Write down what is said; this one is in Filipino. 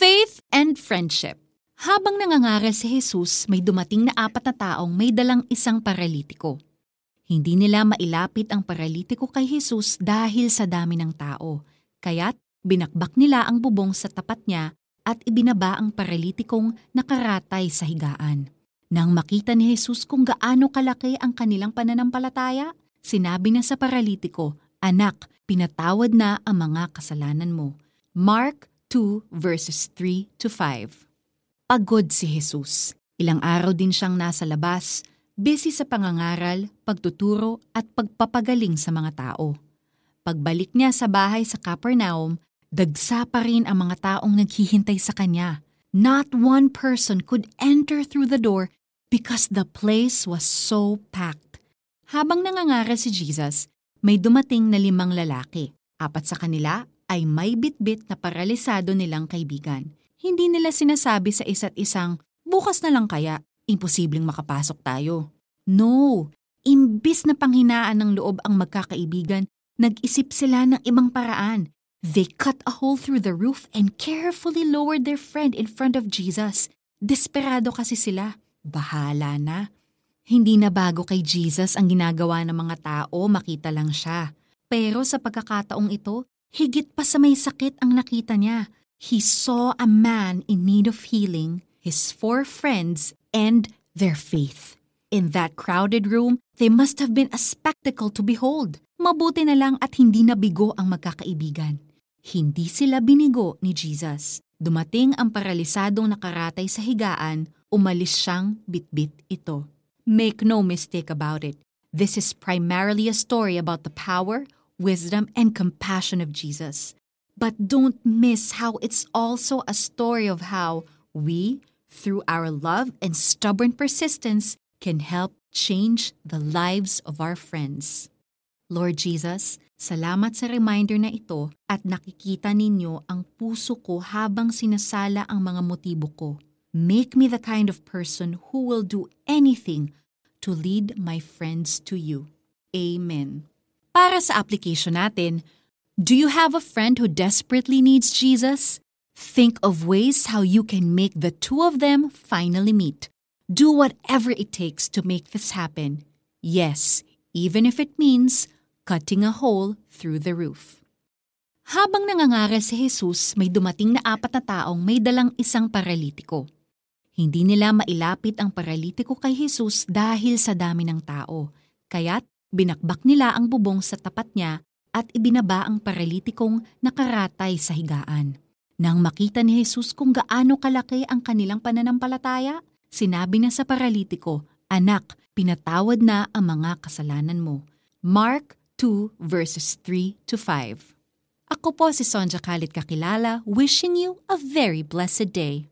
Faith and Friendship Habang nangangaral si Jesus, may dumating na apat na taong may dalang isang paralitiko. Hindi nila mailapit ang paralitiko kay Jesus dahil sa dami ng tao, kaya't binakbak nila ang bubong sa tapat niya at ibinaba ang paralitikong nakaratay sa higaan. Nang makita ni Jesus kung gaano kalaki ang kanilang pananampalataya, sinabi niya sa paralitiko, Anak, pinatawad na ang mga kasalanan mo. Mark 2 verses 3 to 5 Pagod si Jesus. Ilang araw din siyang nasa labas, busy sa pangangaral, pagtuturo at pagpapagaling sa mga tao. Pagbalik niya sa bahay sa Capernaum, dagsa pa rin ang mga taong naghihintay sa kanya. Not one person could enter through the door because the place was so packed. Habang nangangaral si Jesus, may dumating na limang lalaki. Apat sa kanila ay may bitbit na paralisado nilang kaibigan. Hindi nila sinasabi sa isa't isang, bukas na lang kaya, imposibleng makapasok tayo. No, imbis na panghinaan ng loob ang magkakaibigan, nag-isip sila ng ibang paraan. They cut a hole through the roof and carefully lowered their friend in front of Jesus. Desperado kasi sila. Bahala na. Hindi na bago kay Jesus ang ginagawa ng mga tao, makita lang siya. Pero sa pagkakataong ito, higit pa sa may sakit ang nakita niya he saw a man in need of healing, his four friends, and their faith. In that crowded room, they must have been a spectacle to behold. Mabuti na lang at hindi nabigo ang magkakaibigan. Hindi sila binigo ni Jesus. Dumating ang paralisadong nakaratay sa higaan, umalis siyang bitbit ito. Make no mistake about it. This is primarily a story about the power, wisdom, and compassion of Jesus. But don't miss how it's also a story of how we, through our love and stubborn persistence, can help change the lives of our friends. Lord Jesus, salamat sa reminder na ito at nakikita ninyo ang puso ko habang sinasala ang mga motibo ko. Make me the kind of person who will do anything to lead my friends to you. Amen. Para sa application natin, Do you have a friend who desperately needs Jesus? Think of ways how you can make the two of them finally meet. Do whatever it takes to make this happen. Yes, even if it means cutting a hole through the roof. Habang nangangaral si Jesus, may dumating na apat na taong may dalang isang paralitiko. Hindi nila mailapit ang paralitiko kay Jesus dahil sa dami ng tao, kaya't binakbak nila ang bubong sa tapat niya at ibinaba ang paralitikong nakaratay sa higaan. Nang makita ni Jesus kung gaano kalaki ang kanilang pananampalataya, sinabi niya sa paralitiko, Anak, pinatawad na ang mga kasalanan mo. Mark 2 verses 3 to 5. Ako po si Sonja Kalit Kakilala, wishing you a very blessed day.